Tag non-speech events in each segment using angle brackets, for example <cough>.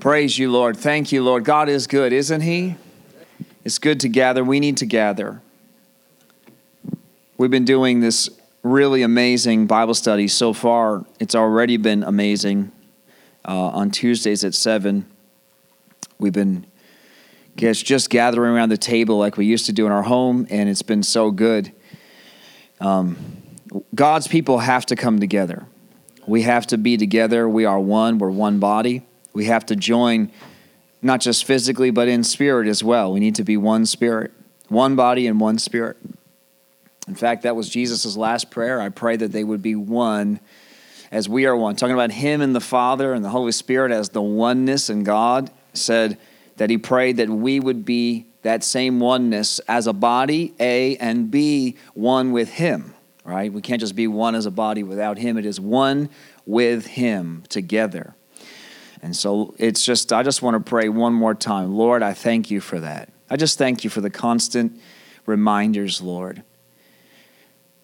Praise you, Lord. Thank you, Lord. God is good, isn't He? It's good to gather. We need to gather. We've been doing this really amazing Bible study so far. It's already been amazing. Uh, on Tuesdays at 7, we've been guess, just gathering around the table like we used to do in our home, and it's been so good. Um, God's people have to come together. We have to be together. We are one, we're one body. We have to join not just physically, but in spirit as well. We need to be one spirit, one body, and one spirit. In fact, that was Jesus' last prayer. I pray that they would be one as we are one. Talking about Him and the Father and the Holy Spirit as the oneness and God said that He prayed that we would be that same oneness as a body, A, and B, one with Him, right? We can't just be one as a body without Him. It is one with Him together. And so it's just, I just want to pray one more time. Lord, I thank you for that. I just thank you for the constant reminders, Lord.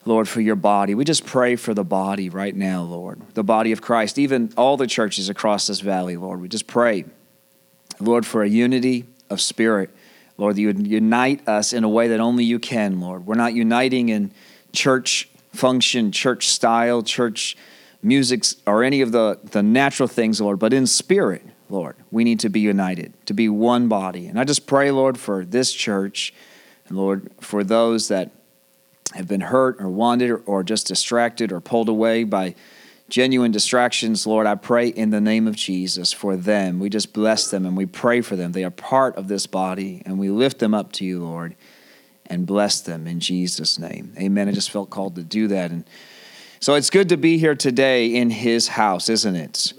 Lord, for your body. We just pray for the body right now, Lord, the body of Christ, even all the churches across this valley, Lord. We just pray, Lord, for a unity of spirit. Lord, that you would unite us in a way that only you can, Lord. We're not uniting in church function, church style, church music, or any of the, the natural things, Lord, but in spirit, Lord, we need to be united, to be one body. And I just pray, Lord, for this church, and Lord, for those that have been hurt or wandered or just distracted or pulled away by genuine distractions, Lord, I pray in the name of Jesus for them. We just bless them and we pray for them. They are part of this body, and we lift them up to you, Lord, and bless them in Jesus' name. Amen. I just felt called to do that. And so it's good to be here today in his house, isn't it?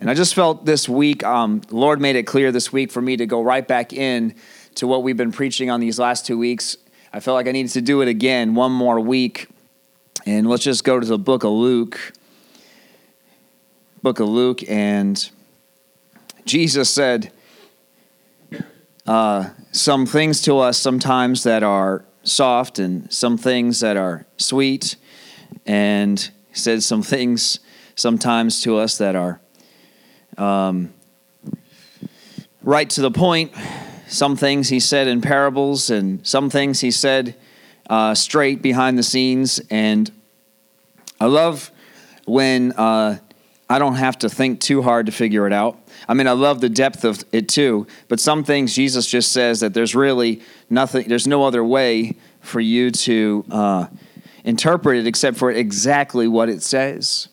And I just felt this week, um, Lord made it clear this week for me to go right back in to what we've been preaching on these last two weeks. I felt like I needed to do it again one more week. And let's just go to the book of Luke. Book of Luke, and Jesus said uh, some things to us sometimes that are soft and some things that are sweet and said some things sometimes to us that are um, right to the point. Some things he said in parables, and some things he said uh, straight behind the scenes. And I love when uh, I don't have to think too hard to figure it out. I mean, I love the depth of it too, but some things Jesus just says that there's really nothing, there's no other way for you to. Uh, interpret it except for exactly what it says.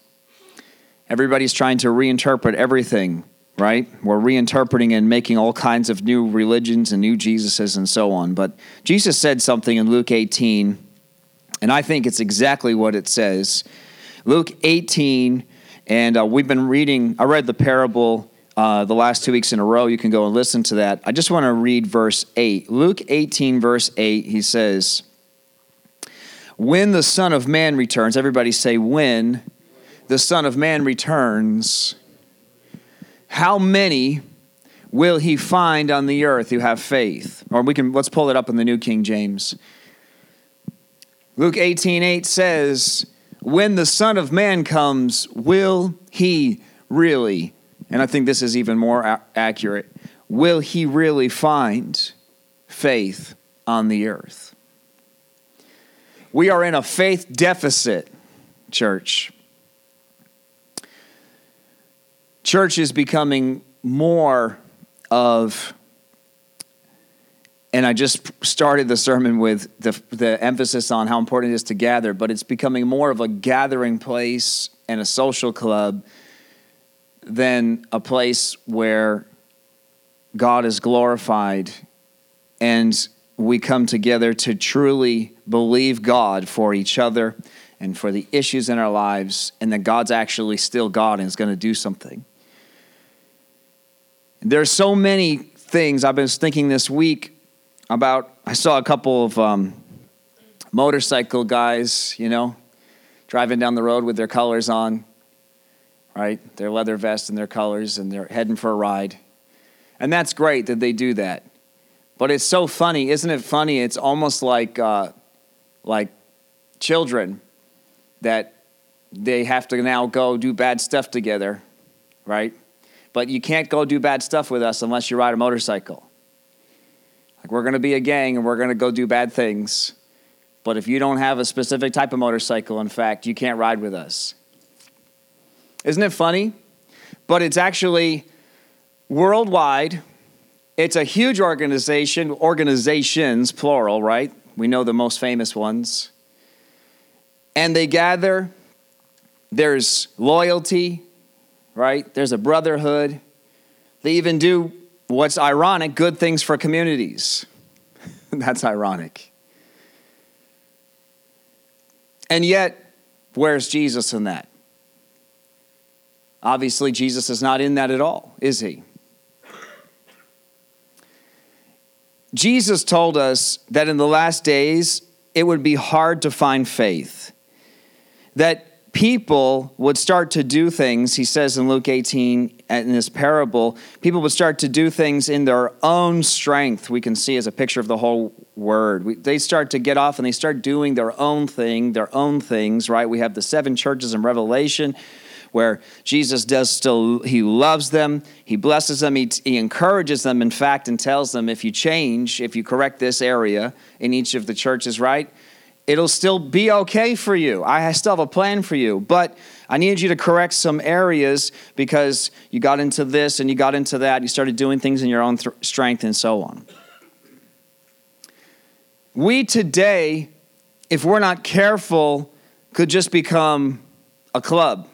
Everybody's trying to reinterpret everything, right? We're reinterpreting and making all kinds of new religions and new Jesuses and so on. But Jesus said something in Luke 18, and I think it's exactly what it says. Luke 18, and uh, we've been reading, I read the parable uh, the last two weeks in a row. You can go and listen to that. I just want to read verse 8. Luke 18, verse 8, he says, when the Son of Man returns, everybody say, when the Son of Man returns, how many will he find on the earth who have faith? Or we can let's pull it up in the New King James. Luke 18 8 says, When the Son of Man comes, will he really, and I think this is even more a- accurate, will he really find faith on the earth? We are in a faith deficit, church. Church is becoming more of, and I just started the sermon with the, the emphasis on how important it is to gather, but it's becoming more of a gathering place and a social club than a place where God is glorified and we come together to truly believe God for each other and for the issues in our lives, and that God's actually still God and is going to do something. There's so many things I've been thinking this week about. I saw a couple of um, motorcycle guys, you know, driving down the road with their colors on, right? Their leather vest and their colors, and they're heading for a ride. And that's great that they do that. But it's so funny, isn't it funny? It's almost like uh, like children that they have to now go do bad stuff together, right? but you can't go do bad stuff with us unless you ride a motorcycle. Like, we're going to be a gang and we're going to go do bad things. But if you don't have a specific type of motorcycle, in fact, you can't ride with us. Isn't it funny? But it's actually worldwide. It's a huge organization, organizations, plural, right? We know the most famous ones. And they gather, there's loyalty, right? There's a brotherhood. They even do what's ironic good things for communities. <laughs> That's ironic. And yet, where's Jesus in that? Obviously, Jesus is not in that at all, is he? Jesus told us that in the last days it would be hard to find faith. That people would start to do things, he says in Luke 18, in this parable, people would start to do things in their own strength. We can see as a picture of the whole word. We, they start to get off and they start doing their own thing, their own things, right? We have the seven churches in Revelation where Jesus does still, he loves them, he blesses them, he, he encourages them, in fact, and tells them if you change, if you correct this area in each of the churches, right? It'll still be okay for you. I still have a plan for you, but I need you to correct some areas because you got into this and you got into that. You started doing things in your own th- strength and so on. We today, if we're not careful, could just become a club.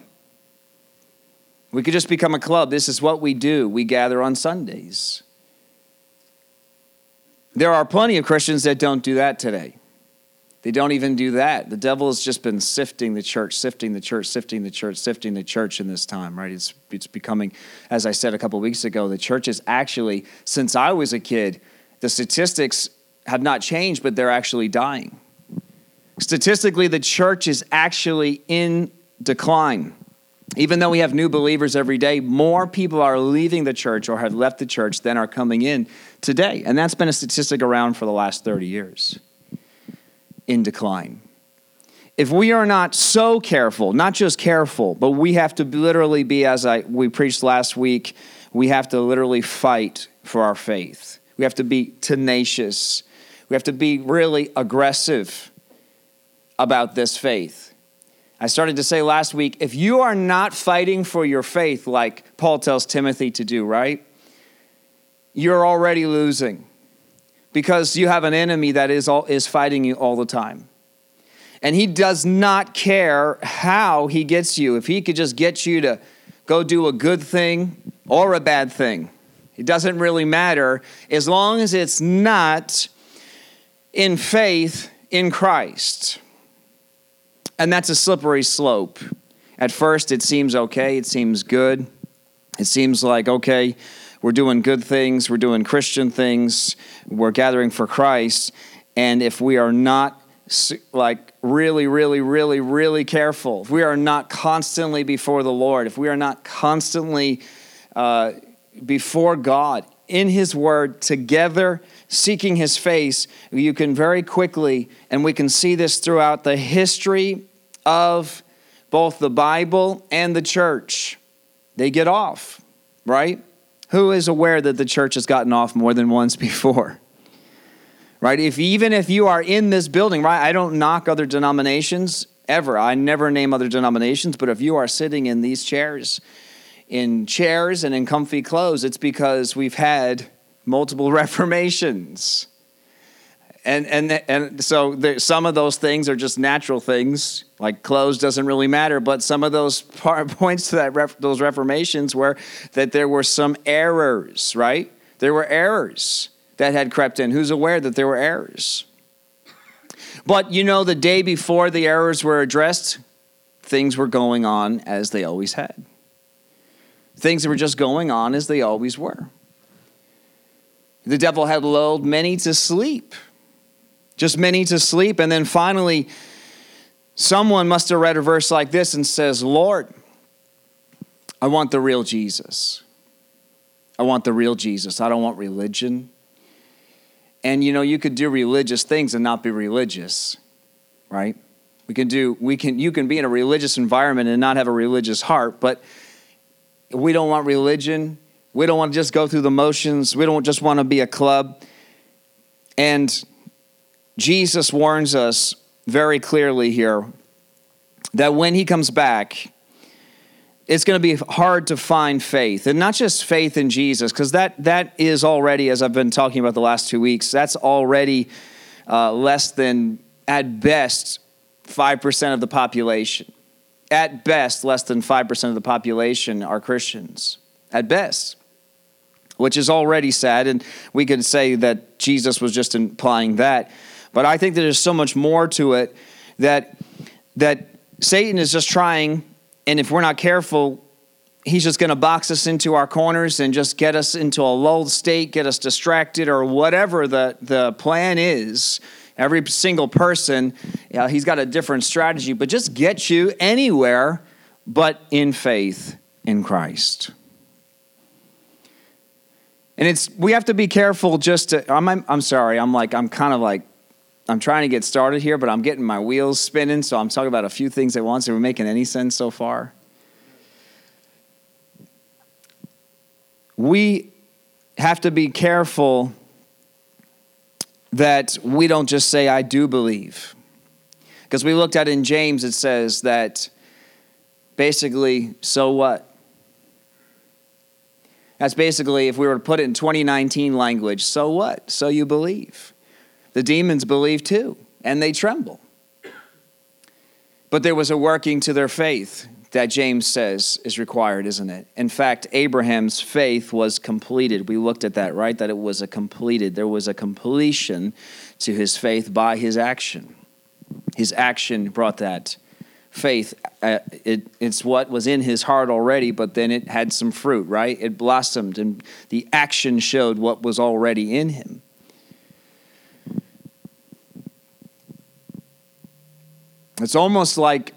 We could just become a club. This is what we do. We gather on Sundays. There are plenty of Christians that don't do that today. They don't even do that. The devil has just been sifting the church, sifting the church, sifting the church, sifting the church in this time, right? It's, it's becoming, as I said a couple weeks ago, the church is actually, since I was a kid, the statistics have not changed, but they're actually dying. Statistically, the church is actually in decline. Even though we have new believers every day, more people are leaving the church or have left the church than are coming in today. And that's been a statistic around for the last 30 years in decline. If we are not so careful, not just careful, but we have to literally be, as I, we preached last week, we have to literally fight for our faith. We have to be tenacious. We have to be really aggressive about this faith. I started to say last week if you are not fighting for your faith, like Paul tells Timothy to do, right? You're already losing because you have an enemy that is, all, is fighting you all the time. And he does not care how he gets you. If he could just get you to go do a good thing or a bad thing, it doesn't really matter as long as it's not in faith in Christ. And that's a slippery slope. At first, it seems okay, it seems good. It seems like, okay, we're doing good things, we're doing Christian things, we're gathering for Christ. And if we are not like really, really, really, really careful, if we are not constantly before the Lord, if we are not constantly uh, before God in His Word together, seeking His face, you can very quickly, and we can see this throughout the history of both the Bible and the church. They get off, right? Who is aware that the church has gotten off more than once <laughs> before? Right? If even if you are in this building, right? I don't knock other denominations ever. I never name other denominations, but if you are sitting in these chairs, in chairs and in comfy clothes, it's because we've had multiple <laughs> reformations. And and and so there, some of those things are just natural things like clothes doesn't really matter but some of those part, <laughs> points to that ref, those reformations were that there were some errors right? There were errors that had crept in. Who's aware that there were errors? But you know the day before the errors were addressed things were going on as they always had. Things that were just going on as they always were the devil had lulled many to sleep just many to sleep. And then finally, someone must have read a verse like this and says, Lord, I want the real Jesus. I want the real Jesus. I don't want religion. And you know, you could do religious things and not be religious, right? We can do, we can, you can be in a religious environment and not have a religious heart, but We don't want religion. We don't want to just go through the motions. We don't just want to be a club. And Jesus warns us very clearly here that when he comes back, it's going to be hard to find faith and not just faith in jesus because that, that is already as i've been talking about the last two weeks that's already uh, less than at best 5% of the population at best less than 5% of the population are christians at best which is already sad and we could say that jesus was just implying that but i think that there's so much more to it that that satan is just trying and if we're not careful, he's just going to box us into our corners and just get us into a lulled state, get us distracted, or whatever the, the plan is. Every single person, yeah, he's got a different strategy, but just get you anywhere but in faith in Christ. And it's we have to be careful just to I'm I'm, I'm sorry, I'm like I'm kind of like I'm trying to get started here, but I'm getting my wheels spinning, so I'm talking about a few things at once. Are we making any sense so far? We have to be careful that we don't just say, I do believe. Because we looked at in James, it says that basically, so what? That's basically, if we were to put it in 2019 language, so what? So you believe. The demons believe too, and they tremble. But there was a working to their faith that James says is required, isn't it? In fact, Abraham's faith was completed. We looked at that, right? That it was a completed. There was a completion to his faith by his action. His action brought that faith. Uh, it, it's what was in his heart already, but then it had some fruit, right? It blossomed, and the action showed what was already in him. It's almost like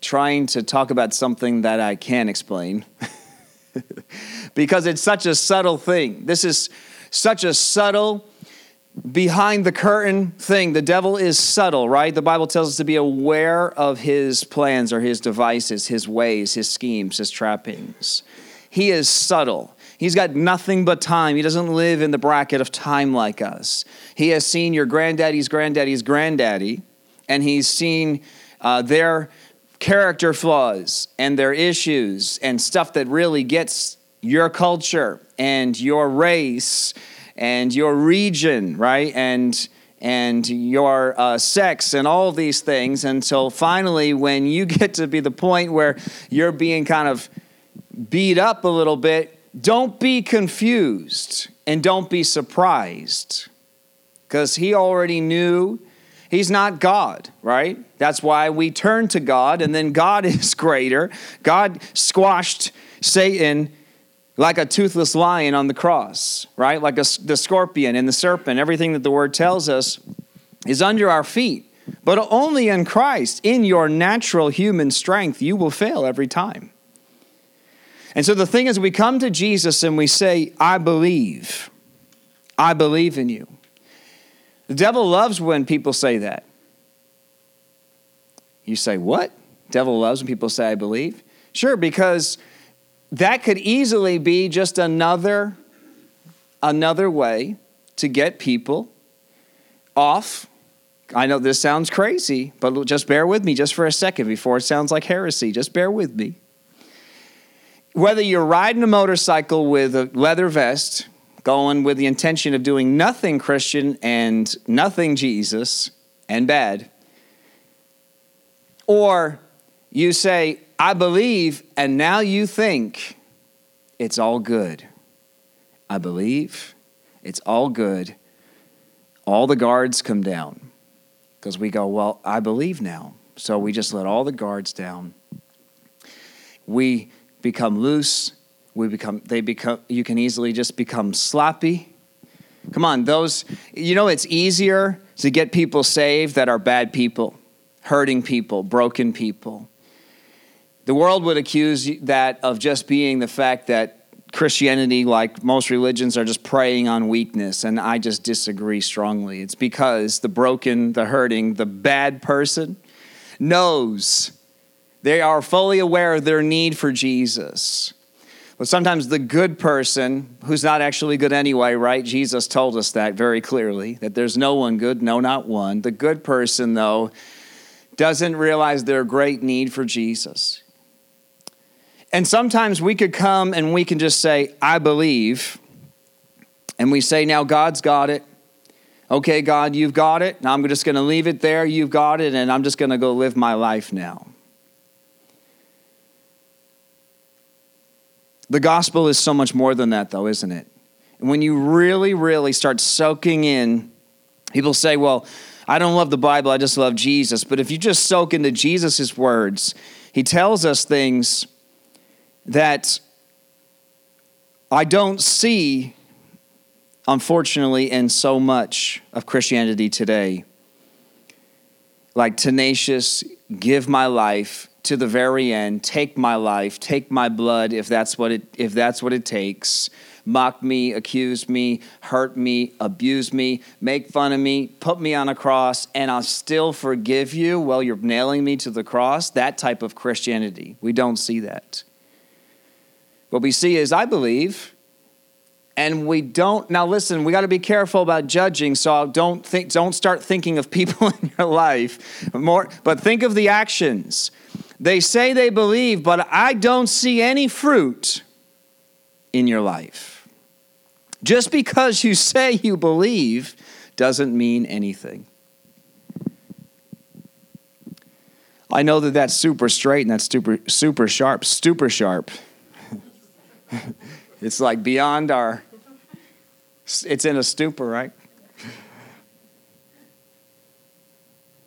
trying to talk about something that I can't explain <laughs> because it's such a subtle thing. This is such a subtle, behind the curtain thing. The devil is subtle, right? The Bible tells us to be aware of his plans or his devices, his ways, his schemes, his trappings. He is subtle. He's got nothing but time. He doesn't live in the bracket of time like us. He has seen your granddaddy's granddaddy's granddaddy, and he's seen uh, their character flaws and their issues and stuff that really gets your culture and your race and your region, right? And and your uh, sex and all these things until finally, when you <laughs> get to be the point where you're being kind of beat up a little bit, don't be confused and don't be surprised because he already knew He's not God, right? That's why we turn to God, and then God <laughs> is greater. God squashed Satan like a toothless lion on the cross, right? Like a, the scorpion and the serpent. Everything that the word tells us is under our feet. But only in Christ, in your natural human strength, you will fail every time. And so the thing is, we come to Jesus and we say, I believe. I believe in you. The devil loves when people say that. You say, What? Devil loves when people say, I believe? Sure, because that could easily be just another another way to get people off. I know this sounds crazy, but just bear with me just for a second before it sounds like heresy. Just bear with me. Whether you're riding a motorcycle with a leather vest going with the intention of doing nothing Christian and nothing Jesus and bad. Or you say, I believe, and now you think it's all good. I believe, it's all good. All the guards come down because we go, Well, I believe now. So we just let all the guards down. We become loose we become they become you can easily just become sloppy come on those you know it's easier to get people saved that are bad people hurting people broken people the world would accuse that of just being the fact that Christianity, like most religions, are just preying on weakness, and I just disagree strongly. It's because the broken, the hurting, the bad person knows they are fully aware of their need for Jesus. But sometimes the good person, who's not actually good anyway, right? Jesus told us that very clearly that there's no one good, no, not one. The good person, though, doesn't realize their great need for Jesus. And sometimes we could come and we can just say, I believe. And we say, now God's got it. Okay, God, you've got it. Now I'm just going to leave it there. You've got it. And I'm just going to go live my life now. The gospel is so much more than that, though, isn't it? And when you really, really start soaking in, people say, well, I don't love the Bible, I just love Jesus. But if you just soak into Jesus' words, he tells us things that I don't see, unfortunately, in so much of Christianity today. Like tenacious, give my life, to the very end, take my life, take my blood if that's what it if that's what it takes. Mock me, accuse me, hurt me, abuse me, make fun of me, put me on a cross, and I'll still forgive you while you're nailing me to the cross. That type of Christianity. We don't see that. What we see is I believe and we don't now listen we got to be careful about judging so don't think don't start thinking of people <laughs> in your life more but think of the actions they say they believe, but I don't see any fruit in your life. Just because you <laughs> say you believe doesn't mean anything. I know that that's super straight and that's super super sharp, super sharp. <laughs> it's like beyond our it's in a stupor, right?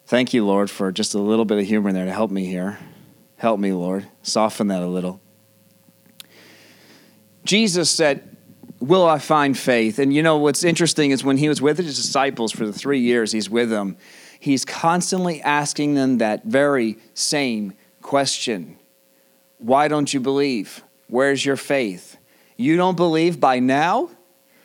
Thank you, Lord, for just a little bit of humor there to help me here. Help me, Lord. Soften that a little. Jesus said, Will I find faith? And you know what's interesting is when he was with his disciples for the three years he's with them, he's constantly asking them that very same question Why don't you believe? Where's your faith? You don't believe by now?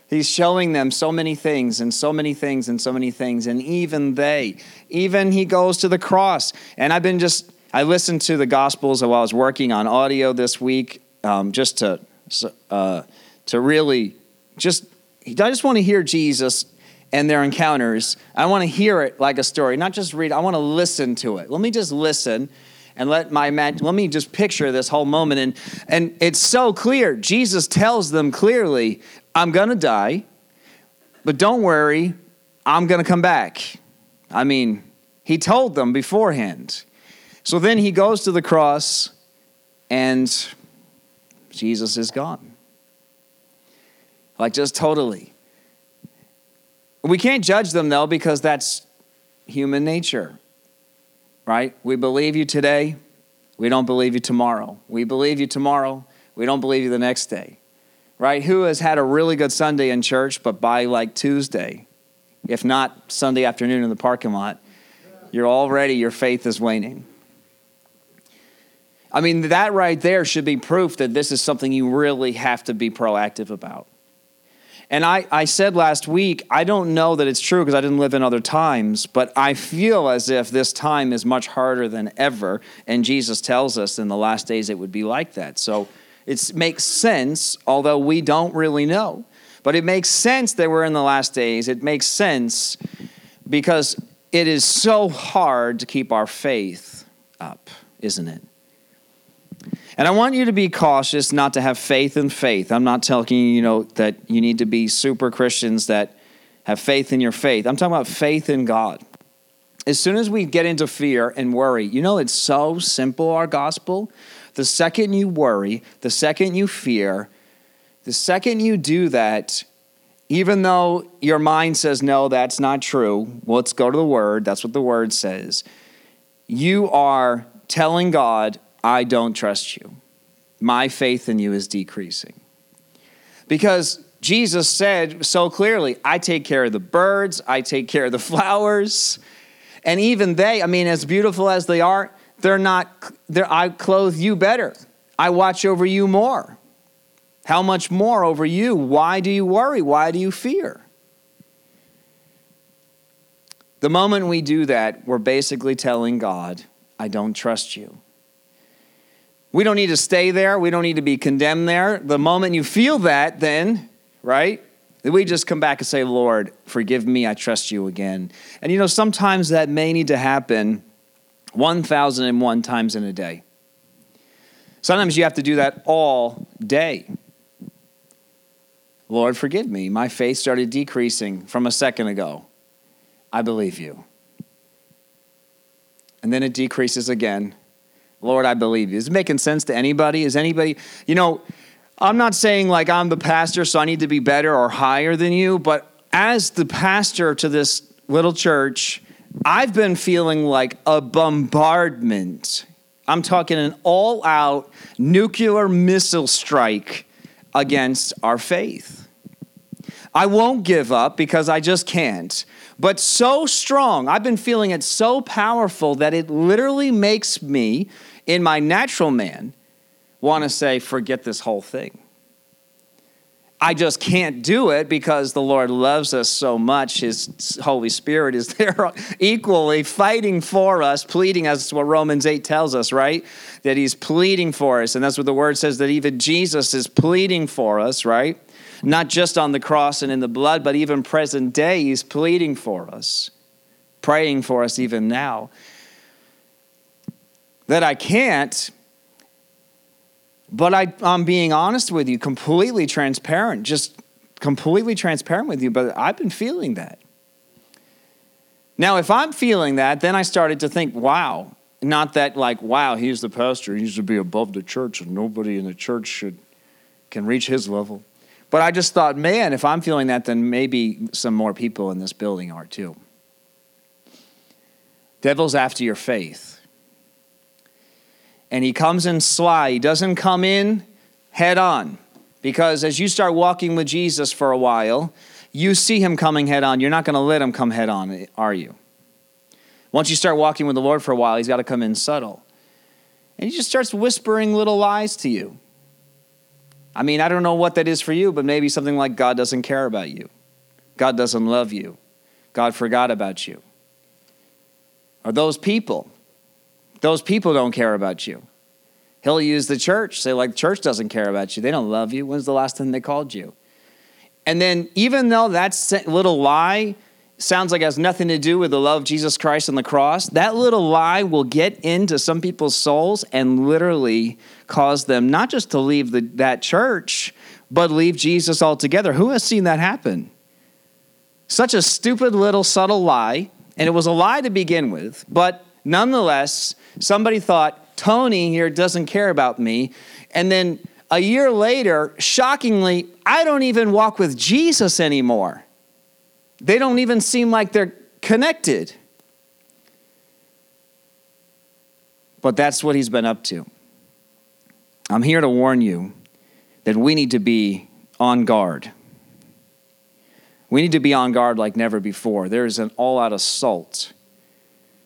He's showing them so many things and so many things and so many things. And even they, even he goes to the cross. And I've been just I listened to the Gospels while I was working on audio this week, um, just to uh, to really just I just want to hear Jesus and their encounters. I want to hear it like a story, not just read. I want to listen to it. Let me just listen and let my let me just picture this whole moment and and it's so clear. Jesus tells them clearly, "I'm going to die, but don't worry, I'm going to come back." I mean, he told them beforehand. So then he goes to the cross, and Jesus is gone. Like, just totally. We can't judge them, though, because that's human nature, right? We believe you today, we don't believe you tomorrow. We believe you tomorrow, we don't believe you the next day, right? Who has had a really good Sunday in church, but by like Tuesday, if not Sunday afternoon in the parking lot, you're already, your faith is waning. I mean, that right there should be proof that this is something you really have to be proactive about. And I, I said last week, I don't know that it's true because I didn't live in other times, but I feel as if this time is much harder than ever. And Jesus tells us in the last days it would be like that. So it makes sense, although we don't really know. But it makes sense that we're in the last days. It makes sense because it is so hard to keep our faith up, isn't it? And I want you to be cautious not to have faith in faith. I'm not telling you, you know, that you need to be super Christians that have faith in your faith. I'm talking about faith in God. As soon as we get into fear and worry, you know, it's so simple, our gospel. The second you worry, the second you fear, the second you do that, even though your mind says, no, that's not true, well, let's go to the word. That's what the word says. You are telling God, I don't trust you. My faith in you is decreasing. Because Jesus said so clearly, I take care of the birds, I take care of the <laughs> flowers. And even they, I mean, as beautiful as they are, they're not, they're, I clothe you better. I watch over you more. How much more over you? Why do you worry? Why do you fear? The moment we do that, we're basically telling God, I don't trust you. We don't need to stay there. We don't need to be condemned there. The moment you feel that, then, right? We just come back and say, Lord, forgive me. I trust you again. And you know, sometimes that may need to happen 1,001 times in a day. Sometimes you have to do that all day. Lord, forgive me. My faith started decreasing from a second ago. I believe you. And then it decreases again. Lord, I believe you. Is it making sense to anybody? Is anybody, you know, I'm not saying like I'm the pastor, so I need to be better or higher than you, but as the pastor to this little church, I've been feeling like a bombardment. I'm talking an all out nuclear missile strike against our faith. I won't give up because I just can't. But so strong, I've been feeling it so powerful that it literally makes me, in my natural man, want to say, forget this whole thing. I just can't do it because the Lord loves us so much. His Holy Spirit is <laughs> there equally fighting for us, pleading us. That's what Romans 8 tells us, right? That He's pleading for us. And that's what the Word says that even Jesus is pleading for us, right? Not just on the cross and in the blood, but even present day, He's pleading for us, praying for us even now. That I can't but I, I'm being honest with you, completely transparent, just completely transparent with you. But I've been feeling that. Now, if I'm feeling that, then I started to think, wow, not that like, wow, he's the pastor, he should be above the church, and nobody in the church should can reach his level. But I just thought, man, if I'm feeling that, then maybe some more people in this building are too. Devil's after your faith and he comes in sly. He doesn't come in head on. Because as you start walking with Jesus for a while, you see him coming head on. You're not going to let him come head on, are you? Once you start walking with the Lord for a while, he's got to come in subtle. And he just starts whispering little lies to you. I mean, I don't know what that is for you, but maybe something like God doesn't care about you, God doesn't love you, God forgot about you. Or those people those people don't care about you. He'll use the church, say, like, the church doesn't care about you. They don't love you. When's the last time they called you? And then, even though that little lie sounds like it has nothing to do with the love of Jesus Christ on the cross, that little lie will get into some people's souls and literally cause them not just to leave the, that church, but leave Jesus altogether. Who has seen that happen? Such a stupid little subtle lie, and it was a lie to begin with, but nonetheless, somebody thought, Tony here doesn't care about me. And then a year later, shockingly, I don't even walk with Jesus anymore. They don't even seem like they're connected. But that's what he's been up to. I'm here to warn you that we need to be on guard. We need to be on guard like never before. There is an all out assault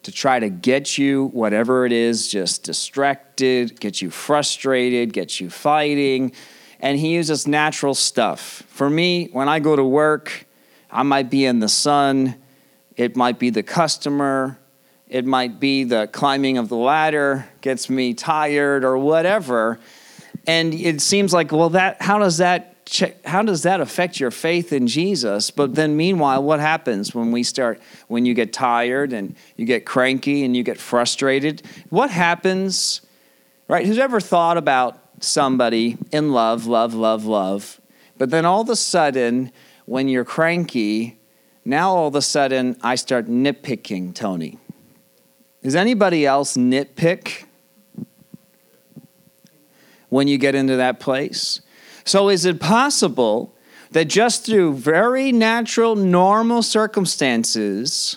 to try to get you, whatever it is, just distracted, get you frustrated, get you fighting. And he uses natural stuff. For me, when I go to work, I might be in the sun, it might be the customer, it might be the climbing of the ladder gets me tired or whatever. And it seems like, well, that how does that how does that affect your faith in Jesus? But then, meanwhile, what happens when we start, when you get tired and you get cranky and you get frustrated? What happens, right? Who's ever thought about somebody in love, love, love, love, but then all of a sudden, when you're cranky, now all of a sudden I start nitpicking Tony. Does anybody else nitpick when you get into that place? So, is it possible that just through very natural, normal circumstances,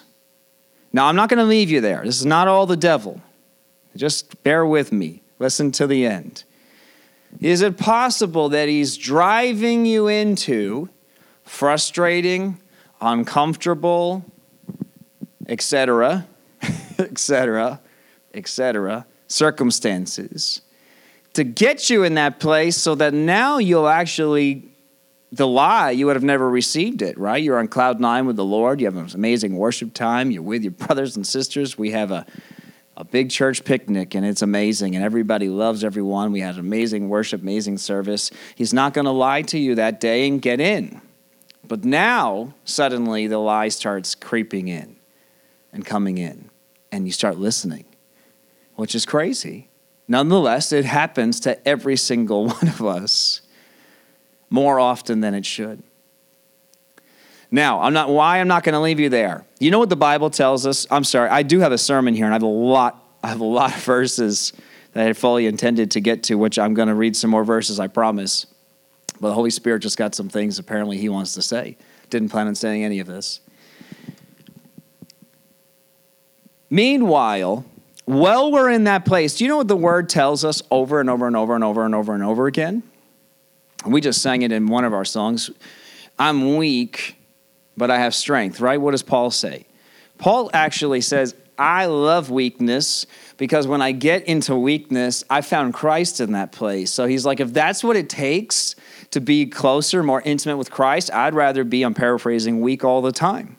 now I'm not going to leave you there. This is not all the devil. Just bear with me. Listen to the end. Is it possible that he's driving you into frustrating, uncomfortable, etc., etc., etc., circumstances? To get you in that place so that now you'll actually the lie you would have never received it right you're on cloud nine with the lord you have an amazing worship time you're with your <laughs> brothers and sisters we have a a big church picnic and it's amazing and everybody loves everyone. We had amazing worship, amazing service. He's not going to lie to you that day and get in. But now, suddenly, the lie starts creeping in and coming in, and you start listening, which is crazy. Nonetheless, it happens to every single <laughs> one of us more often than it should. Now, I'm not why I'm not going to leave you there. You know what the Bible tells us? I'm sorry, I do have a sermon here, and I have a lot, I have a lot of verses that I had fully intended to get to, which I'm going to read some more verses, I promise. But the Holy Spirit just got some things apparently He wants to say. Didn't plan on saying any of this. Meanwhile, while we're in that place, do you know what the word tells us over and over and over and over and over and over again? We just sang it in one of our songs. I'm weak, but I have strength, right? What does Paul say? Paul actually says, I love weakness because when I get into weakness, I found Christ in that place. So he's like, if that's what it takes to be closer, more intimate with Christ, I'd rather be, I'm paraphrasing, weak all the time.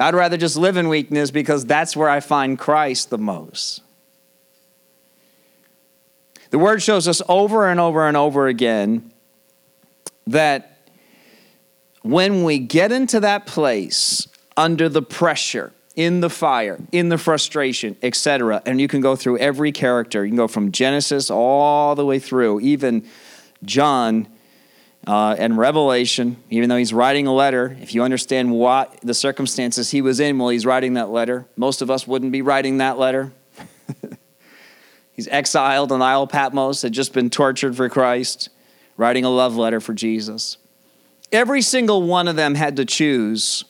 I'd rather just live in weakness because that's where I find Christ the most. The word shows us over and over and over again that when we get into that place under the pressure, in the fire, in the frustration, etc., and you can go through every character, you can go from Genesis all the way through, even John uh, and Revelation, even though he's writing a letter, if you understand what the circumstances he was in while he's writing that letter, most of us wouldn't be writing that letter. <laughs> he's exiled on Isle Patmos, had just been tortured for Christ, writing a love letter for Jesus. Every single one of them had to choose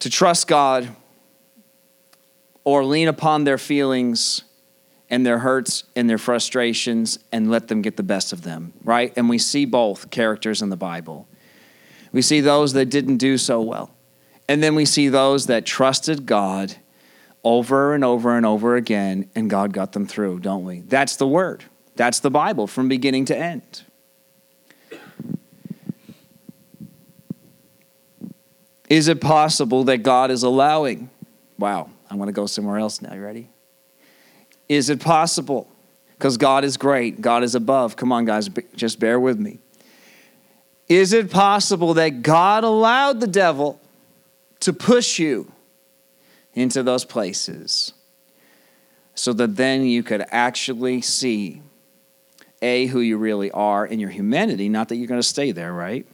to trust God or lean upon their feelings and their hurts and their frustrations and let them get the best of them, right? And we see both characters in the Bible. We see those that didn't do so well. And then we see those that trusted God over and over and over again, and God got them through, don't we? That's the Word. That's the Bible from beginning to end. Is it possible that God is allowing? Wow, I'm going to go somewhere else now. You ready? Is it possible? Because God is great, God is above. Come on, guys, just bear with me. Is it possible that God allowed the devil to push you into those places so that then you could actually see A, who you really are in your humanity? Not that you're going to stay there, right?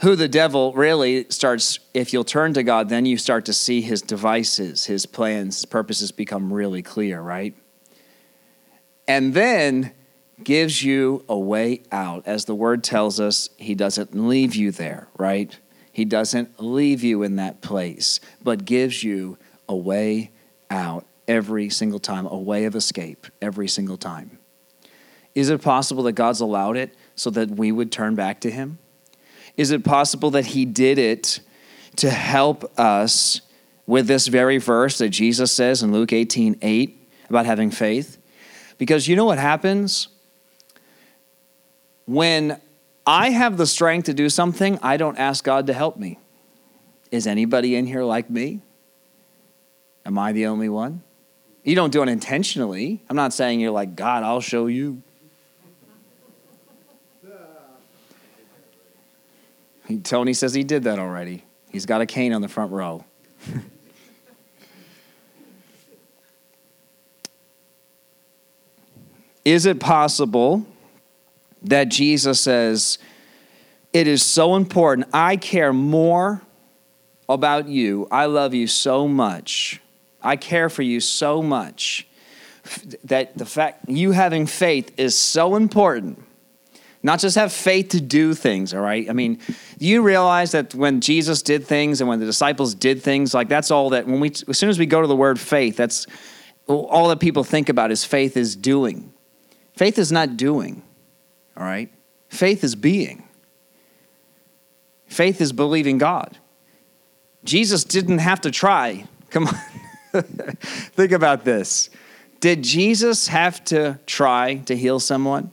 Who the devil really starts, if you'll turn to God, then you start to see his devices, his plans, his purposes become really clear, right? And then gives you a way out. As the word tells us, he doesn't leave you there, right? He doesn't leave you in that place, but gives you a way out every single time, a way of escape every single time. Is it possible that God's allowed it so that we would turn back to him? Is it possible that he did it to help us with this very verse that Jesus says in Luke 18 8 about having faith? Because you know what happens? When I have the strength to do something, I don't ask God to help me. Is anybody in here like me? Am I the only one? You don't do it intentionally. I'm not saying you're like, God, I'll show you. Tony says he did that already. He's got a cane on the front row. <laughs> is it possible that Jesus says, It is so important. I care more about you. I love you so much. I care for you so much that the fact you having faith is so important not just have faith to do things, all right? I mean, you realize that when Jesus did things and when the disciples did things, like that's all that when we as soon as we go to the word faith, that's all that people think about is faith is doing. Faith is not doing. All right? Faith is being. Faith is believing God. Jesus didn't have to try. Come on. <laughs> think about this. Did Jesus have to try to heal someone?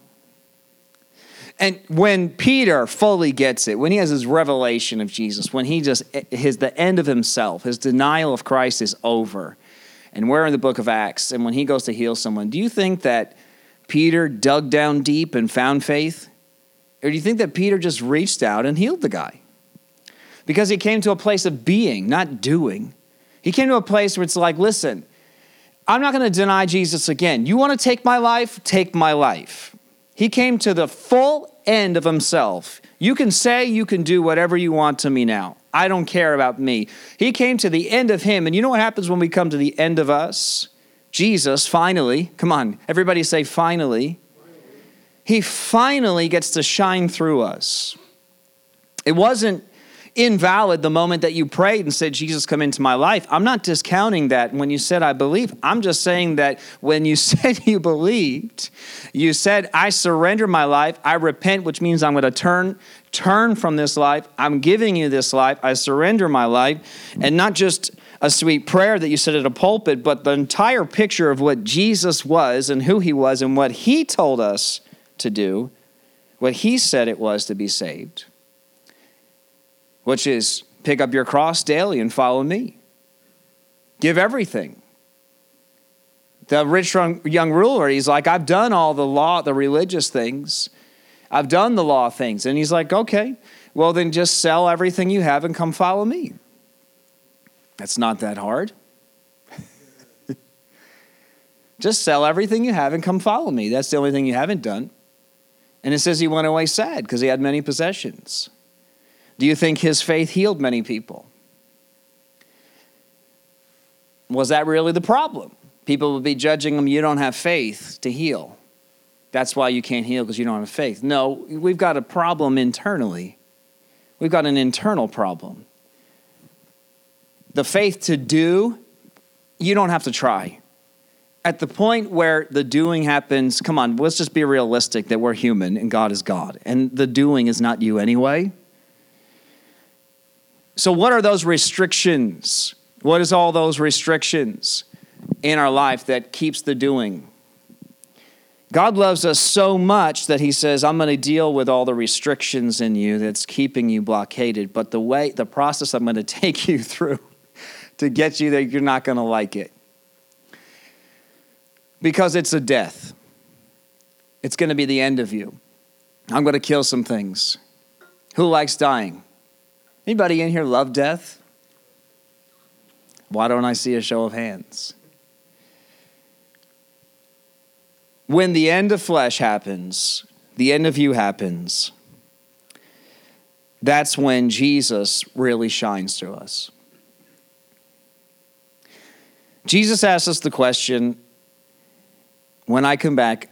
And when Peter fully gets it, when he has his revelation of Jesus, when he just his the end of himself, his denial of Christ is over. And we're in the book of Acts, and when he goes to heal someone, do you think that Peter dug down deep and found faith? Or do you think that Peter just reached out and healed the guy? Because he came to a place of being, not doing. He came to a place where it's like, listen, I'm not going to deny Jesus again. You want to take my life? Take my life. He came to the full end of himself. You can say, you can do whatever you want to me now. I don't care about me. He came to the end of him. And you know what happens when we come to the end of us? Jesus finally, come on, everybody say, finally. He finally gets to shine through us. It wasn't invalid the moment that you prayed and said, Jesus, come into my life. I'm not discounting that when you said, I believe. I'm just saying that when you <laughs> said you believed, you said, I surrender my life. I repent, which means I'm going to turn, turn from this life. I'm giving you this life. I surrender my life. And not just a sweet prayer that you said at a pulpit, but the entire picture of what Jesus was and who he was and what he told us to do, what he said it was to be saved which is pick up your cross daily and follow me. Give everything. The rich young ruler, he's like, I've done all the law, the religious things. I've done the law things. And he's like, okay, well, then just sell everything you have and come follow me. That's not that hard. <laughs> just sell everything you have and come follow me. That's the only thing you haven't done. And it says he went away sad because he had many possessions. Do you think his faith healed many people? Was that really the problem? People would be judging him, you don't have faith to heal. That's why you can't heal because you don't have faith. No, we've got a problem internally. We've got an internal problem. The faith to do, you don't have to try. At the point where the doing happens, come on, let's just be realistic that we're human and God is God. And the doing is not you anyway. So, what are those restrictions? What is all those restrictions in our life that keeps the doing? God loves us so much that He says, I'm going to deal with all the restrictions in you that's keeping you blockaded. But the way, the process I'm going <laughs> to take you through to get you there, you're not going to like it. Because it's a death, it's going to be the end of you. I'm going to kill some things. Who likes dying? Anybody in here love death? Why don't I see a show of hands? When the end of flesh happens, the end of you happens, that's when Jesus really shines through us. Jesus asks us the question when I come back,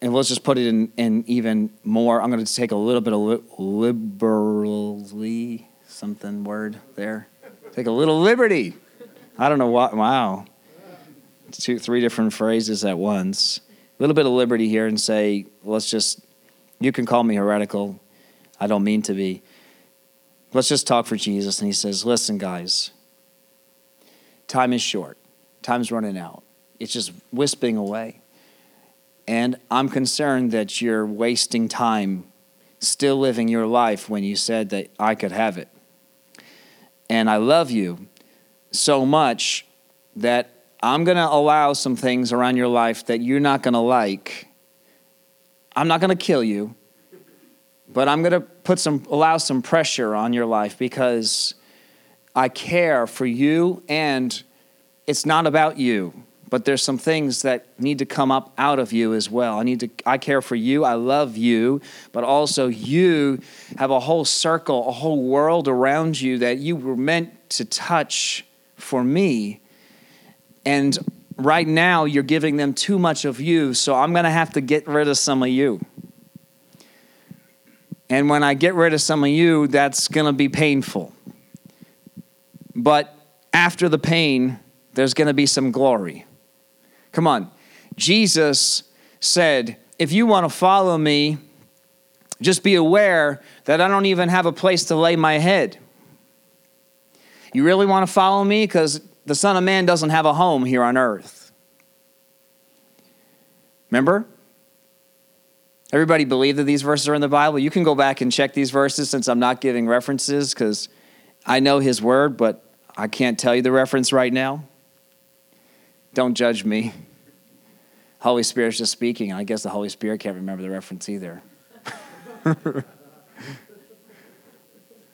and let's just put it in, in even more, I'm going to take a little bit of li- liberally something word there. Take a little liberty. I don't know what. Wow. Two, three different phrases at once. A little bit of liberty here and say, let's just, you can call me heretical. I don't mean to be. Let's just talk for Jesus. And he says, listen, guys, time is short, time's running out. It's just wisping away. And I'm concerned that you're wasting time still living your life when you said that I could have it and I love you so much that I'm going to allow some things around your life that you're not going to like. I'm not going to kill you, but I'm going to put some allow some pressure on your life because I care for you and it's not about you but there's some things that need to come up out of you as well. I need to I care for you, I love you, but also you have a whole circle, a whole world around you that you were meant to touch for me. And right now you're giving them too much of you, so I'm going to have to get rid of some of you. And when I get rid of some of you, that's going to be painful. But after the pain, there's going to be some glory. Come on. Jesus said, If you want to follow me, just be aware that I don't even have a place to lay my head. You really want to follow me? Because the Son of Man doesn't have a home here on earth. Remember? Everybody believe that these verses are in the Bible? You can go back and check these verses since I'm not giving references because I know his word, but I can't tell you the reference right now. Don't judge me. Holy Spirit's just speaking. I guess the Holy Spirit can't remember the reference either. <laughs>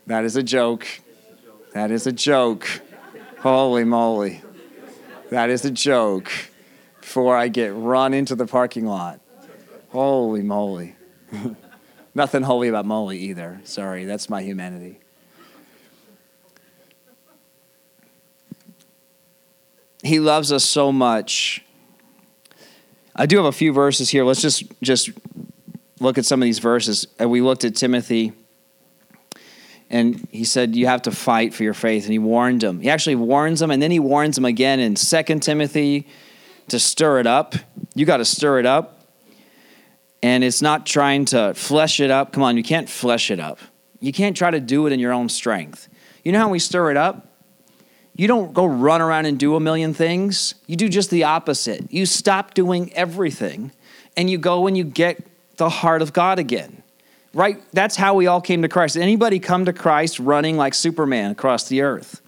that is a joke. That is a joke. Holy moly. That is a joke. Before I get run into the parking lot. Holy moly. <laughs> Nothing holy about moly either. Sorry, that's my humanity. He loves us so much. I do have a few verses here. Let's just just look at some of these verses. And we looked at Timothy and he said you have to fight for your faith and he warned him. He actually warns him and then he warns him again in 2 Timothy to stir it up. You got to stir it up and it's not trying to flesh it up. Come on, you can't flesh it up. You can't try to do it in your own strength. You know how we stir it up? You don't go run around and do a million things. You do just the opposite. You stop doing everything and you go and you get the heart of God again. Right? That's how we all came to Christ. Did anybody come to Christ running like Superman across the earth?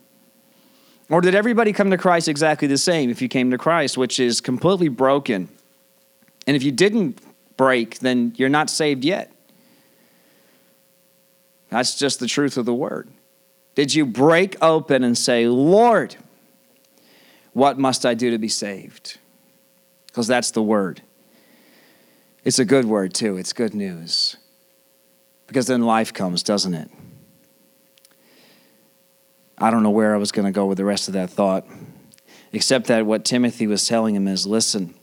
Or did everybody come to Christ exactly the same if you came to Christ, which is completely broken? And if you didn't break, then you're not saved yet. That's just the truth of the word. Did you break open and say, Lord, what must I do to be saved? Because that's the word. It's a good word, too. It's good news. Because then life comes, doesn't it? I don't know where I was going to go with the rest of that thought, except that what Timothy was telling him is listen,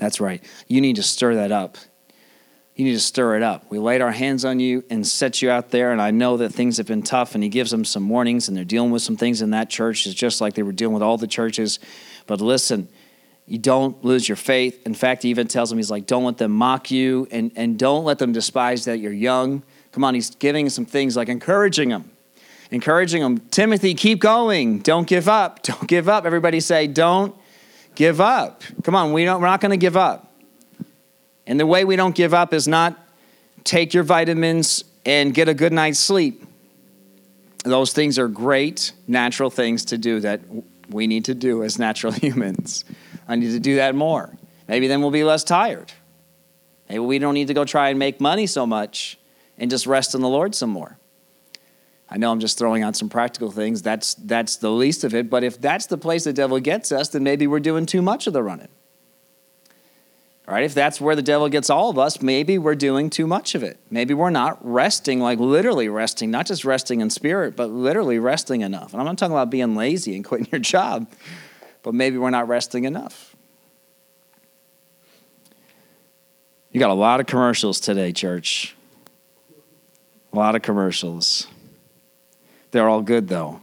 that's right. You need to stir that up. You need to stir it up. We laid our hands on you and set you out there, and I know that things have been tough, and he gives them some warnings, and they're dealing with some things in that church. It's just like they were dealing with all the churches. But listen, you don't lose your faith. In fact, he even tells them, he's like, don't let them mock you, and, and don't let them despise that you're young. Come on, he's giving some things like encouraging them. Encouraging them, Timothy, keep going. Don't give up. <laughs> Don't give up. Everybody say, don't give up. Come on, we don't, we're not going to give up. And the way we don't give up is not take your vitamins and get a good night's sleep. Those things are great natural things to do that we need to do as natural <laughs> humans. I need to do that more. Maybe then we'll be less tired. Maybe we don't need to go try and make money so much and just rest in the Lord some more. I know I'm just throwing out some practical things. That's, that's the least of it. But if that's the place the devil gets us, then maybe we're doing too much of the running. Right, if that's where the devil gets all of us, maybe we're doing too much of it. Maybe we're not resting, like literally resting, not just resting in spirit, but literally resting enough. And I'm not talking about being lazy and <laughs> quitting your job, but maybe we're not resting enough. You got a lot of commercials today, church. A lot of commercials. They're all good, though.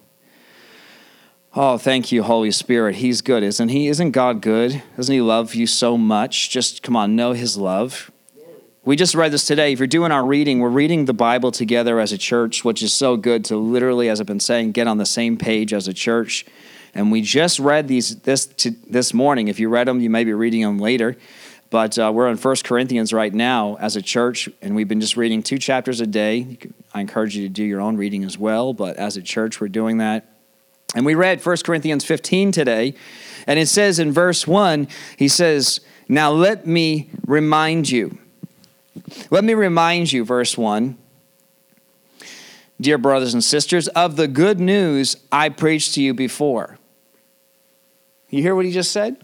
Oh, thank you, Holy Spirit. He's good, isn't he? Isn't God good? Doesn't he love you so much? Just come on, know his love. We just read this today. If you're doing our reading, we're reading the Bible together as a church, which is so good to literally, as I've been saying, get on the same page as a church. And we just read these this to, this morning. If you read them, you may be reading them later. But uh, we're in First Corinthians right now as a church, and we've been just reading two chapters a day. I encourage you to do your own reading as well, but as a church, we're doing that. And we read 1 Corinthians 15 today, and it says in verse 1, he says, Now let me remind you. Let me remind you, verse 1, dear brothers and sisters, of the good news I preached to you before. You hear what he just said?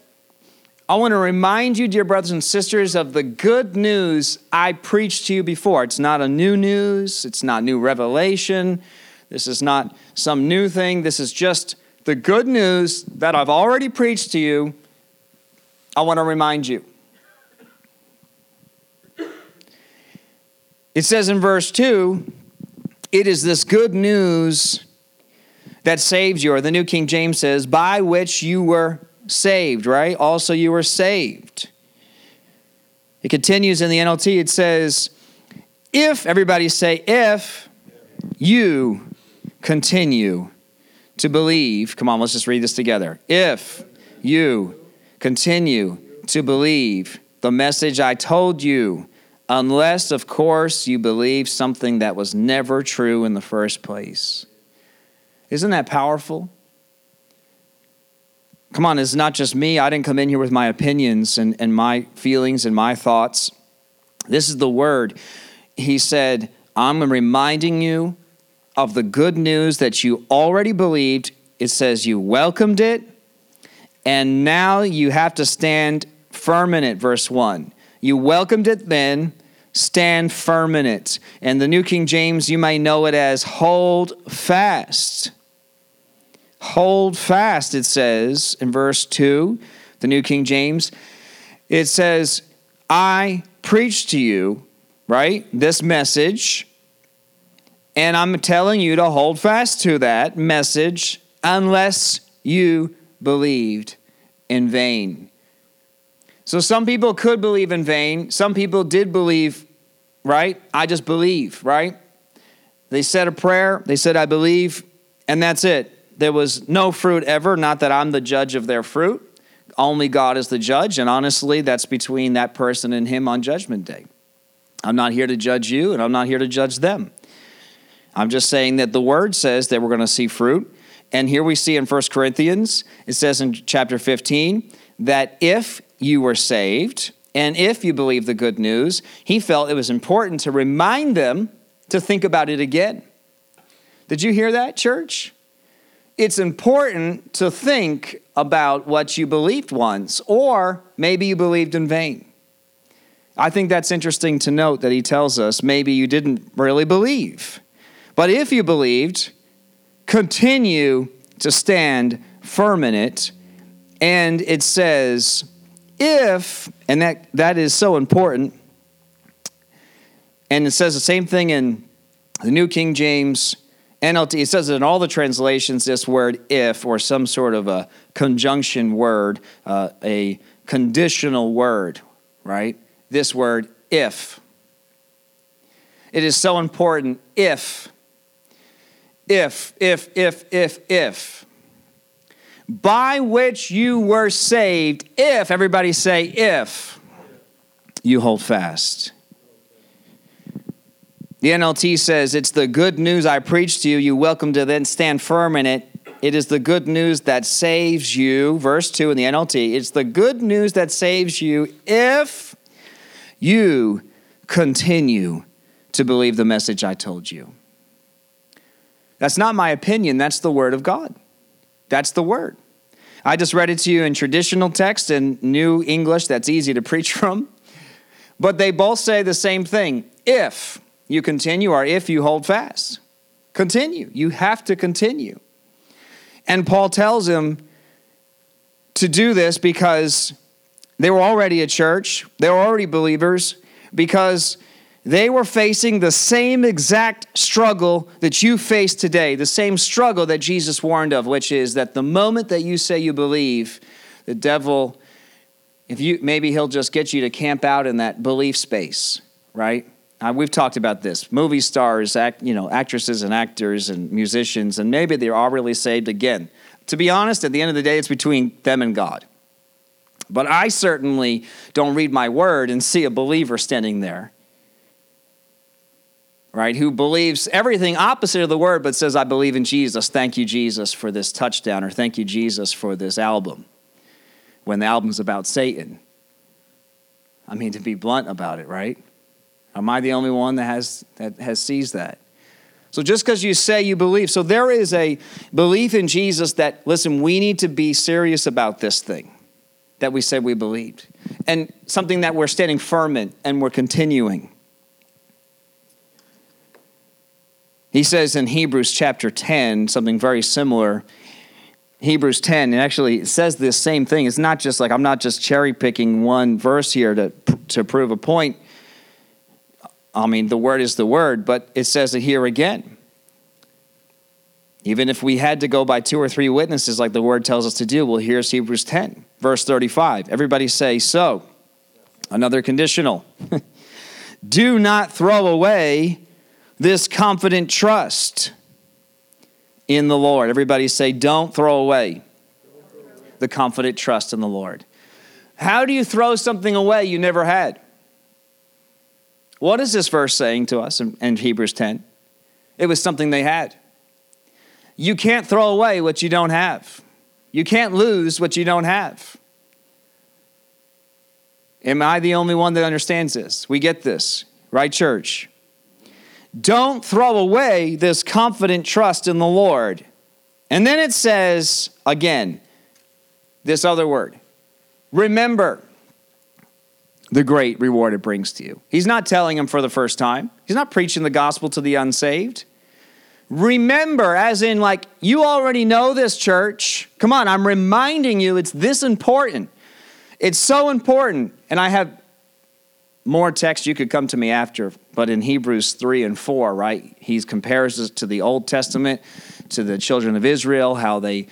I want to remind you, dear brothers and sisters, of the good news I preached to you before. It's not a new news, it's not new revelation, this is not some new thing. This is just the good news that I've already preached to you. I want to remind you. It says in verse 2 it is this good news that saves you, or the New King James says, by which you were saved, right? Also, you were saved. It continues in the NLT, it says, if, everybody say, if you continue to believe, come on, let's just read this together. If you continue to believe the message I told you unless, of course, you believe something that was never true in the first place. Isn't that powerful? Come on, it's not just me. I didn't come in here with my opinions and, and my feelings and my thoughts. This is the word. He said, I'm reminding you of the good news that you already believed. It says you welcomed it, and now you have to stand firm in it, verse 1. You welcomed it then, stand firm in it. And the New King James, you may know it as hold fast. Hold fast, it says in verse 2, the New King James. It says, I preach to you, right, this message, and I'm telling you to hold fast to that message unless you believed in vain. So some people could believe in vain. Some people did believe, right? I just believe, right? They said a prayer, they said, I believe, and that's it. There was no fruit ever, not that I'm the judge of their fruit. Only God is the judge, and honestly, that's between that person and Him on Judgment Day. I'm not here to judge you, and I'm not here to judge them. I'm just saying that the Word says that we're going to see fruit. And here we see in 1 Corinthians, it says in chapter 15, that if you were saved, and if you believe the good news, he felt it was important to remind them to think about it again. Did you hear that, church? It's important to think about what you believed once, or maybe you believed in vain. I think that's interesting to note that he tells us maybe you didn't really believe. But if you believed, continue to stand firm in it. And it says, if, and that, that is so important, and it says the same thing in the New King James, NLT, it says it in all the translations this word if, or some sort of a conjunction word, uh, a conditional word, right? This word if. It is so important if, if, if, if, if, if by which you were saved, if, everybody say, if you hold fast. The NLT says, It's the good news I preach to you. You welcome to then stand firm in it. It is the good news that saves you. Verse 2 in the NLT. It's the good news that saves you if you continue to believe the message I told you. That's not my opinion, that's the word of God. That's the word. I just read it to you in traditional text and New English that's easy to <laughs> preach from. But they both say the same thing if you continue or if you hold fast. Continue. You have to continue. And Paul tells him to do this because they were already a church, they were already believers, because they were facing the same exact struggle that you face today, the same struggle that Jesus warned of, which is that the moment that you say you believe, the devil, if you maybe he'll just get you to camp out in that belief space, right? Uh, we've talked about this. Movie stars, act, you know, actresses and actors and musicians, and maybe they're all really saved again. To be honest, at the end of the day, it's between them and God. But I certainly don't read my word and see a believer standing there right, who believes everything opposite of the word, but says, I believe in Jesus. Thank you, Jesus, for this touchdown, or thank you, Jesus, for this album, when the album's about Satan. I mean, to be blunt about it, right? Am I the only one that has, that has sees that? So just because you say you believe, so there is a belief in Jesus that, listen, we need to be serious about this thing that we said we believed, and something that we're standing firm in and we're continuing. He says in Hebrews chapter 10 something very similar. Hebrews 10, and actually it says this same thing. It's not just like I'm not just cherry picking one verse here to, to prove a point. I mean, the word is the word, but it says it here again. Even if we had to go by two or three witnesses, like the word tells us to do, well, here's Hebrews 10, verse 35. Everybody say, so. Another conditional. <laughs> do not throw away this confident trust in the Lord. Everybody say, don't throw away the confident trust in the Lord. How do you throw something away you never had? What is this verse saying to us in, in Hebrews 10? It was something they had. You can't throw away what you don't have. You can't lose what you don't have. Am I the only one that understands this? We get this, right, church? Don't throw away this confident trust in the Lord. And then it says again, this other word remember the great reward it brings to you. He's not telling him for the first time, he's not preaching the gospel to the unsaved. Remember, as in, like, you already know this, church. Come on, I'm reminding you it's this important. It's so important. And I have more text you could come to me after, but in Hebrews 3 and 4, right, he compares it to the Old Testament, to the children of Israel, how they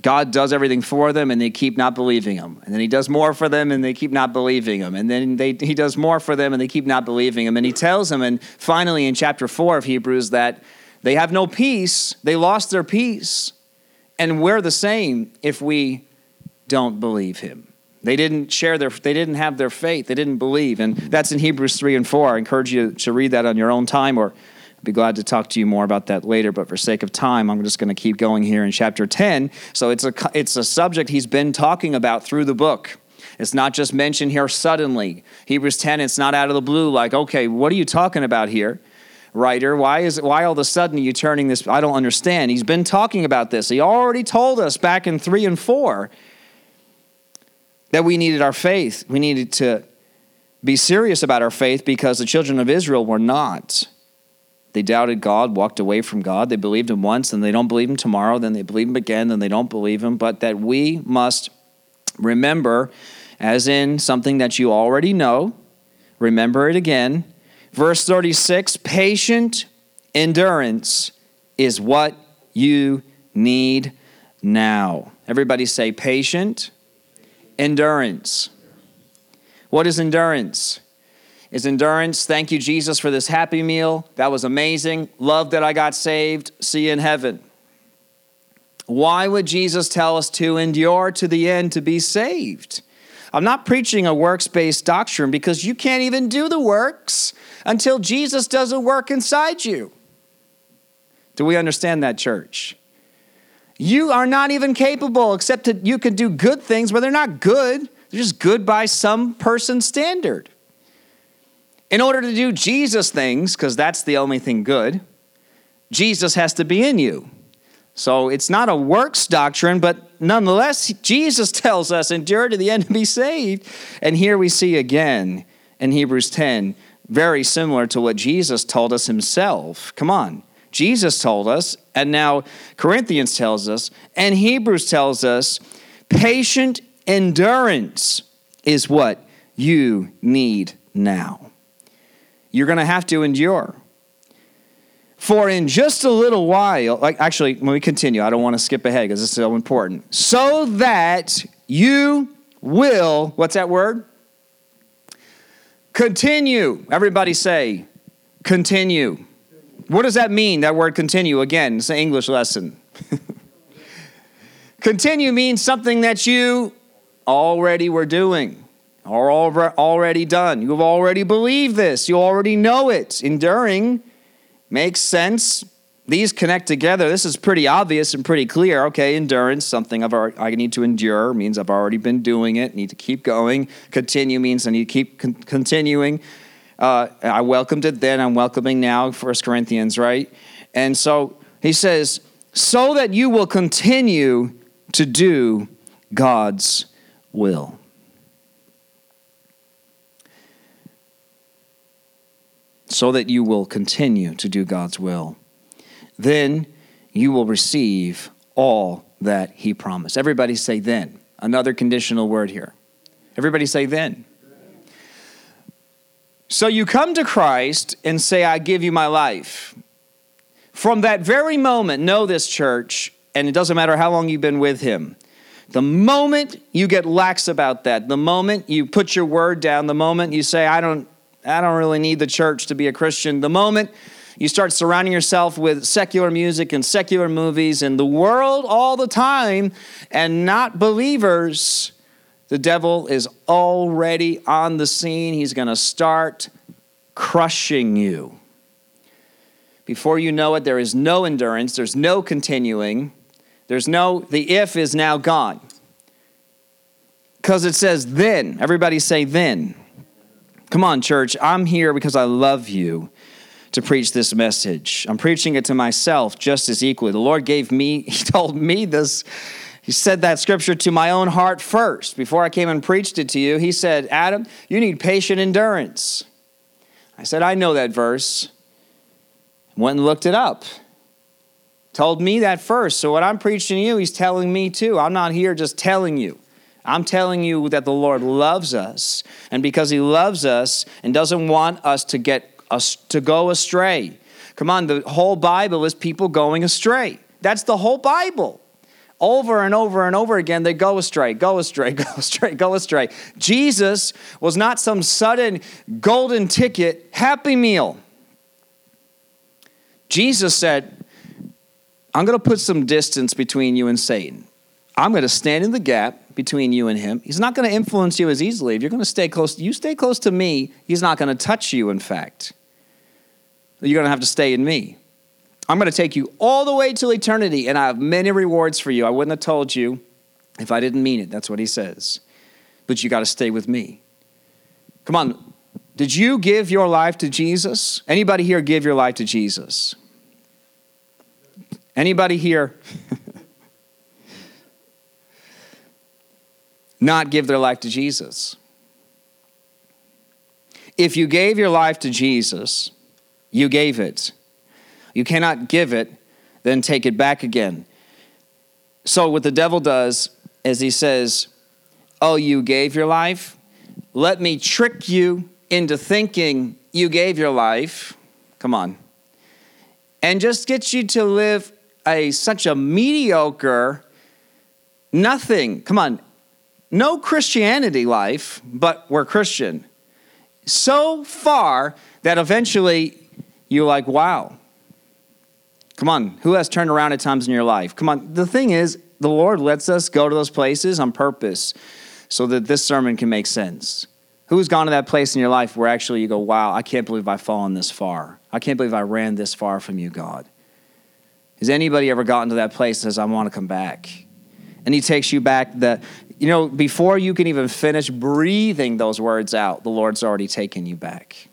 God does everything for them and they keep not believing him. And then he does more for them and they keep not believing him. And then they, he does more for them and they keep not believing him. And he tells them, and finally in chapter 4 of Hebrews, that they have no peace. They lost their peace. And we're the same if we don't believe him. They didn't share their they didn't have their faith. They didn't believe. And that's in Hebrews 3 and 4. I encourage you to read that on your own time or I'd be glad to talk to you more about that later, but for sake of time, I'm just going to keep going here in chapter 10. So it's a it's a subject he's been talking about through the book. It's not just mentioned here suddenly. Hebrews 10, it's not out of the blue like, okay, what are you talking about here? writer. Why is why all of a sudden are you turning this? I don't understand. He's been talking about this. He already told us back in three and four that we needed our faith. We needed to be serious about our faith because the children of Israel were not. They doubted God, walked away from God. They believed him once, and they don't believe him tomorrow. Then they believe him again, then they don't believe him. But that we must remember, as in something that you already know, remember it again Verse 36 patient endurance is what you need now. Everybody say patient endurance. What is endurance? Is endurance, thank you, Jesus, for this happy meal. That was amazing. Love that I got saved. See you in heaven. Why would Jesus tell us to endure to the end to be saved? I'm not preaching a works based doctrine because you can't even do the works until Jesus does a work inside you. Do we understand that, church? You are not even capable, except that you can do good things, but they're not good. They're just good by some person's standard. In order to do Jesus things, because that's the only thing good, Jesus has to be in you. So it's not a works doctrine, but nonetheless, Jesus <laughs> tells us, endure to the end to be saved. And here we see again in Hebrews 10, very similar to what Jesus told us himself. Come on. Jesus told us, and now Corinthians tells us, and Hebrews tells us, patient endurance is what you need now. You're going to have to endure. For in just a little while, like actually, let me continue. I don't want to skip ahead because this is so important. So that you will, what's that word? Continue. Everybody say, continue. What does that mean, that word continue? Again, it's an English lesson. <laughs> continue means something that you already were doing or already done. You've already believed this, you already know it. Enduring Makes sense. These connect together. This is pretty obvious and pretty clear. Okay, endurance, something I've already, I need to endure, means I've already been doing it, need to keep going. Continue means I need to keep con- continuing. Uh, I welcomed it then, I'm welcoming now, First Corinthians, right? And so he says, so that you will continue to do God's will. so that you will continue to do God's will. Then you will receive all that He promised. Everybody say then. Another conditional word here. Everybody say then. So you come to Christ and say, I give you my life. From that very moment, know this church, and it doesn't matter how long you've been with Him. The moment you get lax about that, the moment you put your word down, the moment you say, I don't, I don't really need the church to be a Christian. The moment you start surrounding yourself with secular music and secular movies and the world all the time and not believers, the devil is already on the scene. He's going to start crushing you. Before you know it, there is no endurance, there's no continuing, there's no, the if is now gone. Because it says then. Everybody say then. Come on, church. I'm here because I love you to preach this message. I'm preaching it to myself just as equally. The Lord gave me, <laughs> He told me this. He said that scripture to my own heart first. Before I came and preached it to you, He said, Adam, you need patient endurance. I said, I know that verse. Went and looked it up. Told me that first. So what I'm preaching to you, He's telling me too. I'm not here just telling you. I'm telling you that the Lord loves us, and because He loves us and doesn't want us to get us to go astray. Come on, the whole Bible is people going astray. That's the whole Bible. Over and over and over again, they go astray, go astray, <laughs> go astray, go astray. Jesus was not some sudden golden ticket happy meal. Jesus said, I'm going to put some distance between you and Satan. I'm going to stand in the gap between you and him. He's not going to influence you as easily. If you're going to stay close, you stay close to me, he's not going to touch you, in fact. You're going to have to stay in me. I'm going to take you all the way to eternity, and I have many rewards for you. I wouldn't have told you if I didn't mean it. That's what he says. But you got to stay with me. Come on. Did you give your life to Jesus? Anybody here give your life to Jesus? Anybody here? <laughs> not give their life to Jesus. If you gave your life to Jesus, you gave it. You cannot give it, then take it back again. So, what the devil does is he says, Oh, you gave your life? Let me trick you into thinking you gave your life. Come on. And just get you to live a such a mediocre, nothing. Come on, no Christianity life, but we're Christian. So far that eventually you're like, wow. Come on, who has turned around at times in your life? Come on, the thing is, the Lord lets us go to those places on purpose so that this sermon can make sense. Who's gone to that place in your life where actually you go, wow, I can't believe I've fallen this far? I can't believe I ran this far from you, God. Has anybody ever gotten to that place that says, I want to come back? And he takes you back that you know, before you can even finish breathing those words out, the Lord's already taken you back.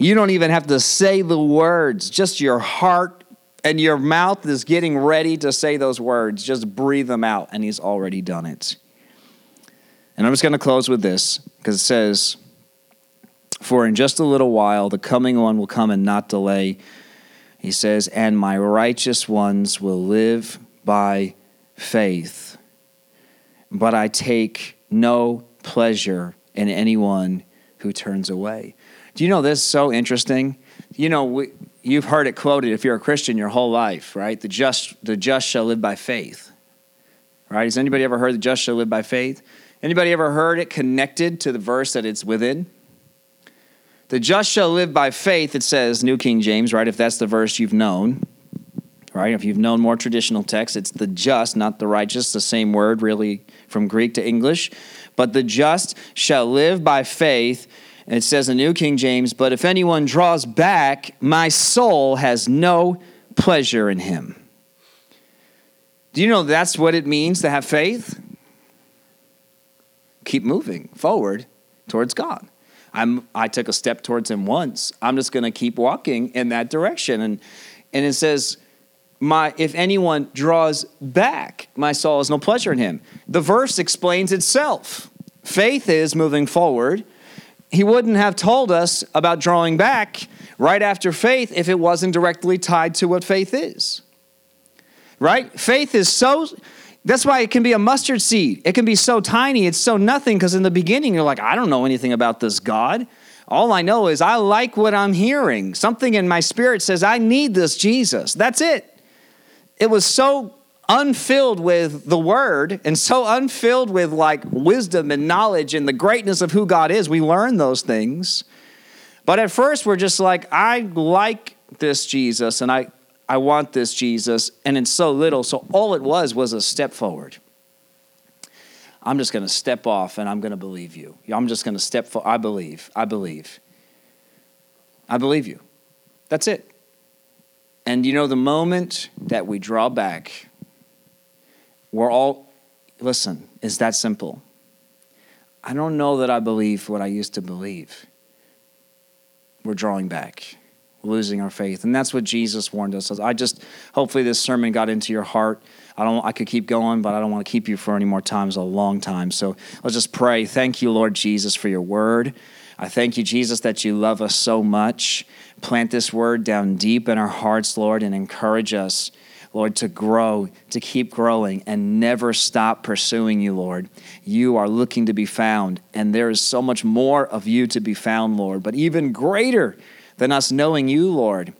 You don't even have to say the words, just your heart and your mouth is getting ready to say those words. Just breathe them out, and He's already done it. And I'm just going to close with this because it says, For in just a little while the coming one will come and not delay. He says, And my righteous ones will live by faith but I take no pleasure in anyone who turns away. Do you know this is so interesting? You know, we, you've heard it quoted if you're a Christian your whole life, right? The just, the just shall live by faith. Right? Has anybody ever heard the just shall live by faith? Anybody ever heard it connected to the verse that it's within? The just shall live by faith, it says, New King James, right? If that's the verse you've known right? If you've known more traditional texts, it's the just, not the righteous, the same word really from Greek to English. But the just shall live by faith. It says in New King James, but if anyone draws back, my soul has no pleasure in him. Do you know that's what it means to have faith? Keep moving forward towards God. I'm, I took a step towards him once. I'm just going to keep walking in that direction. And, and it says, my if anyone draws back my soul has no pleasure in him the verse explains itself faith is moving forward he wouldn't have told us about drawing back right after faith if it wasn't directly tied to what faith is. Right? Faith is so that's why it can be a mustard seed. It can be so tiny it's so nothing because in the beginning you're like i don't know anything about this god. All I know is I like what I'm hearing. Something in my spirit says, I need this Jesus. That's it. It was so unfilled with the word and so unfilled with like wisdom and knowledge and the greatness of who God is. We learn those things. But at first, we're just like, I like this Jesus and I, I want this Jesus. And it's so little. So all it was was a step forward. I'm just going to step off and I'm going to believe you. I'm just going to step for I believe. I believe. I believe you. That's it. And you know, the moment that we draw back, we're all, listen, is that simple. I don't know that I believe what I used to believe. We're drawing back, losing our faith. And that's what Jesus warned us. I just, hopefully, this sermon got into your heart. I don't. I could keep going, but I don't want to keep you for any more times. A long time. So let's just pray. Thank you, Lord Jesus, for your word. I thank you, Jesus, that you love us so much. Plant this word down deep in our hearts, Lord, and encourage us Lord, to grow, to keep growing, and never stop pursuing you, Lord. You are looking to be found, and there is so much more of you to be found, Lord, but even greater than us knowing you, Lord.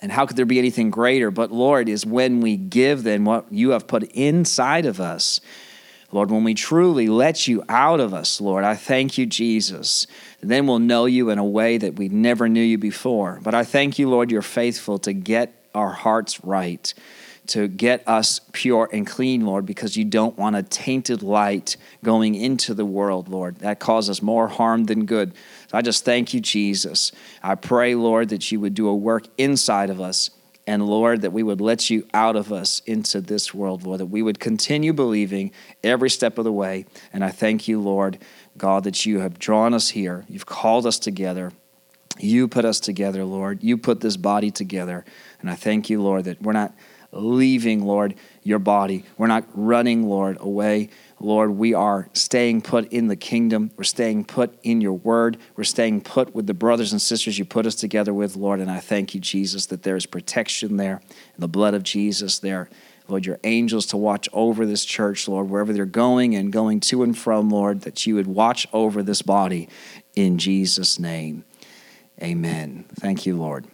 And how could there be anything greater? But, Lord, is when we give then what you have put inside of us. Lord, when we truly let you out of us, Lord, I thank you, Jesus. Then we'll know you in a way that we never knew you before. But I thank you, Lord, you're faithful to get our hearts right, to get us pure and clean, Lord, because you don't want a tainted light going into the world, Lord. That causes more harm than good. So I just thank you, Jesus. I pray, Lord, that you would do a work inside of us. And Lord, that we would let you out of us into this world, Lord, that we would continue believing every step of the way. And I thank you, Lord, God, that you have drawn us here. You've called us together. You put us together, Lord. You put this body together. And I thank you, Lord, that we're not leaving, Lord, your body. We're not running, Lord, away. Lord, we are staying put in the kingdom. We're staying put in your word. We're staying put with the brothers and sisters you put us together with, Lord. And I thank you, Jesus, that there is protection there, and the blood of Jesus there. Lord, your angels to watch over this church, Lord, wherever they're going and going to and from, Lord, that you would watch over this body in Jesus' name. Amen. Thank you, Lord.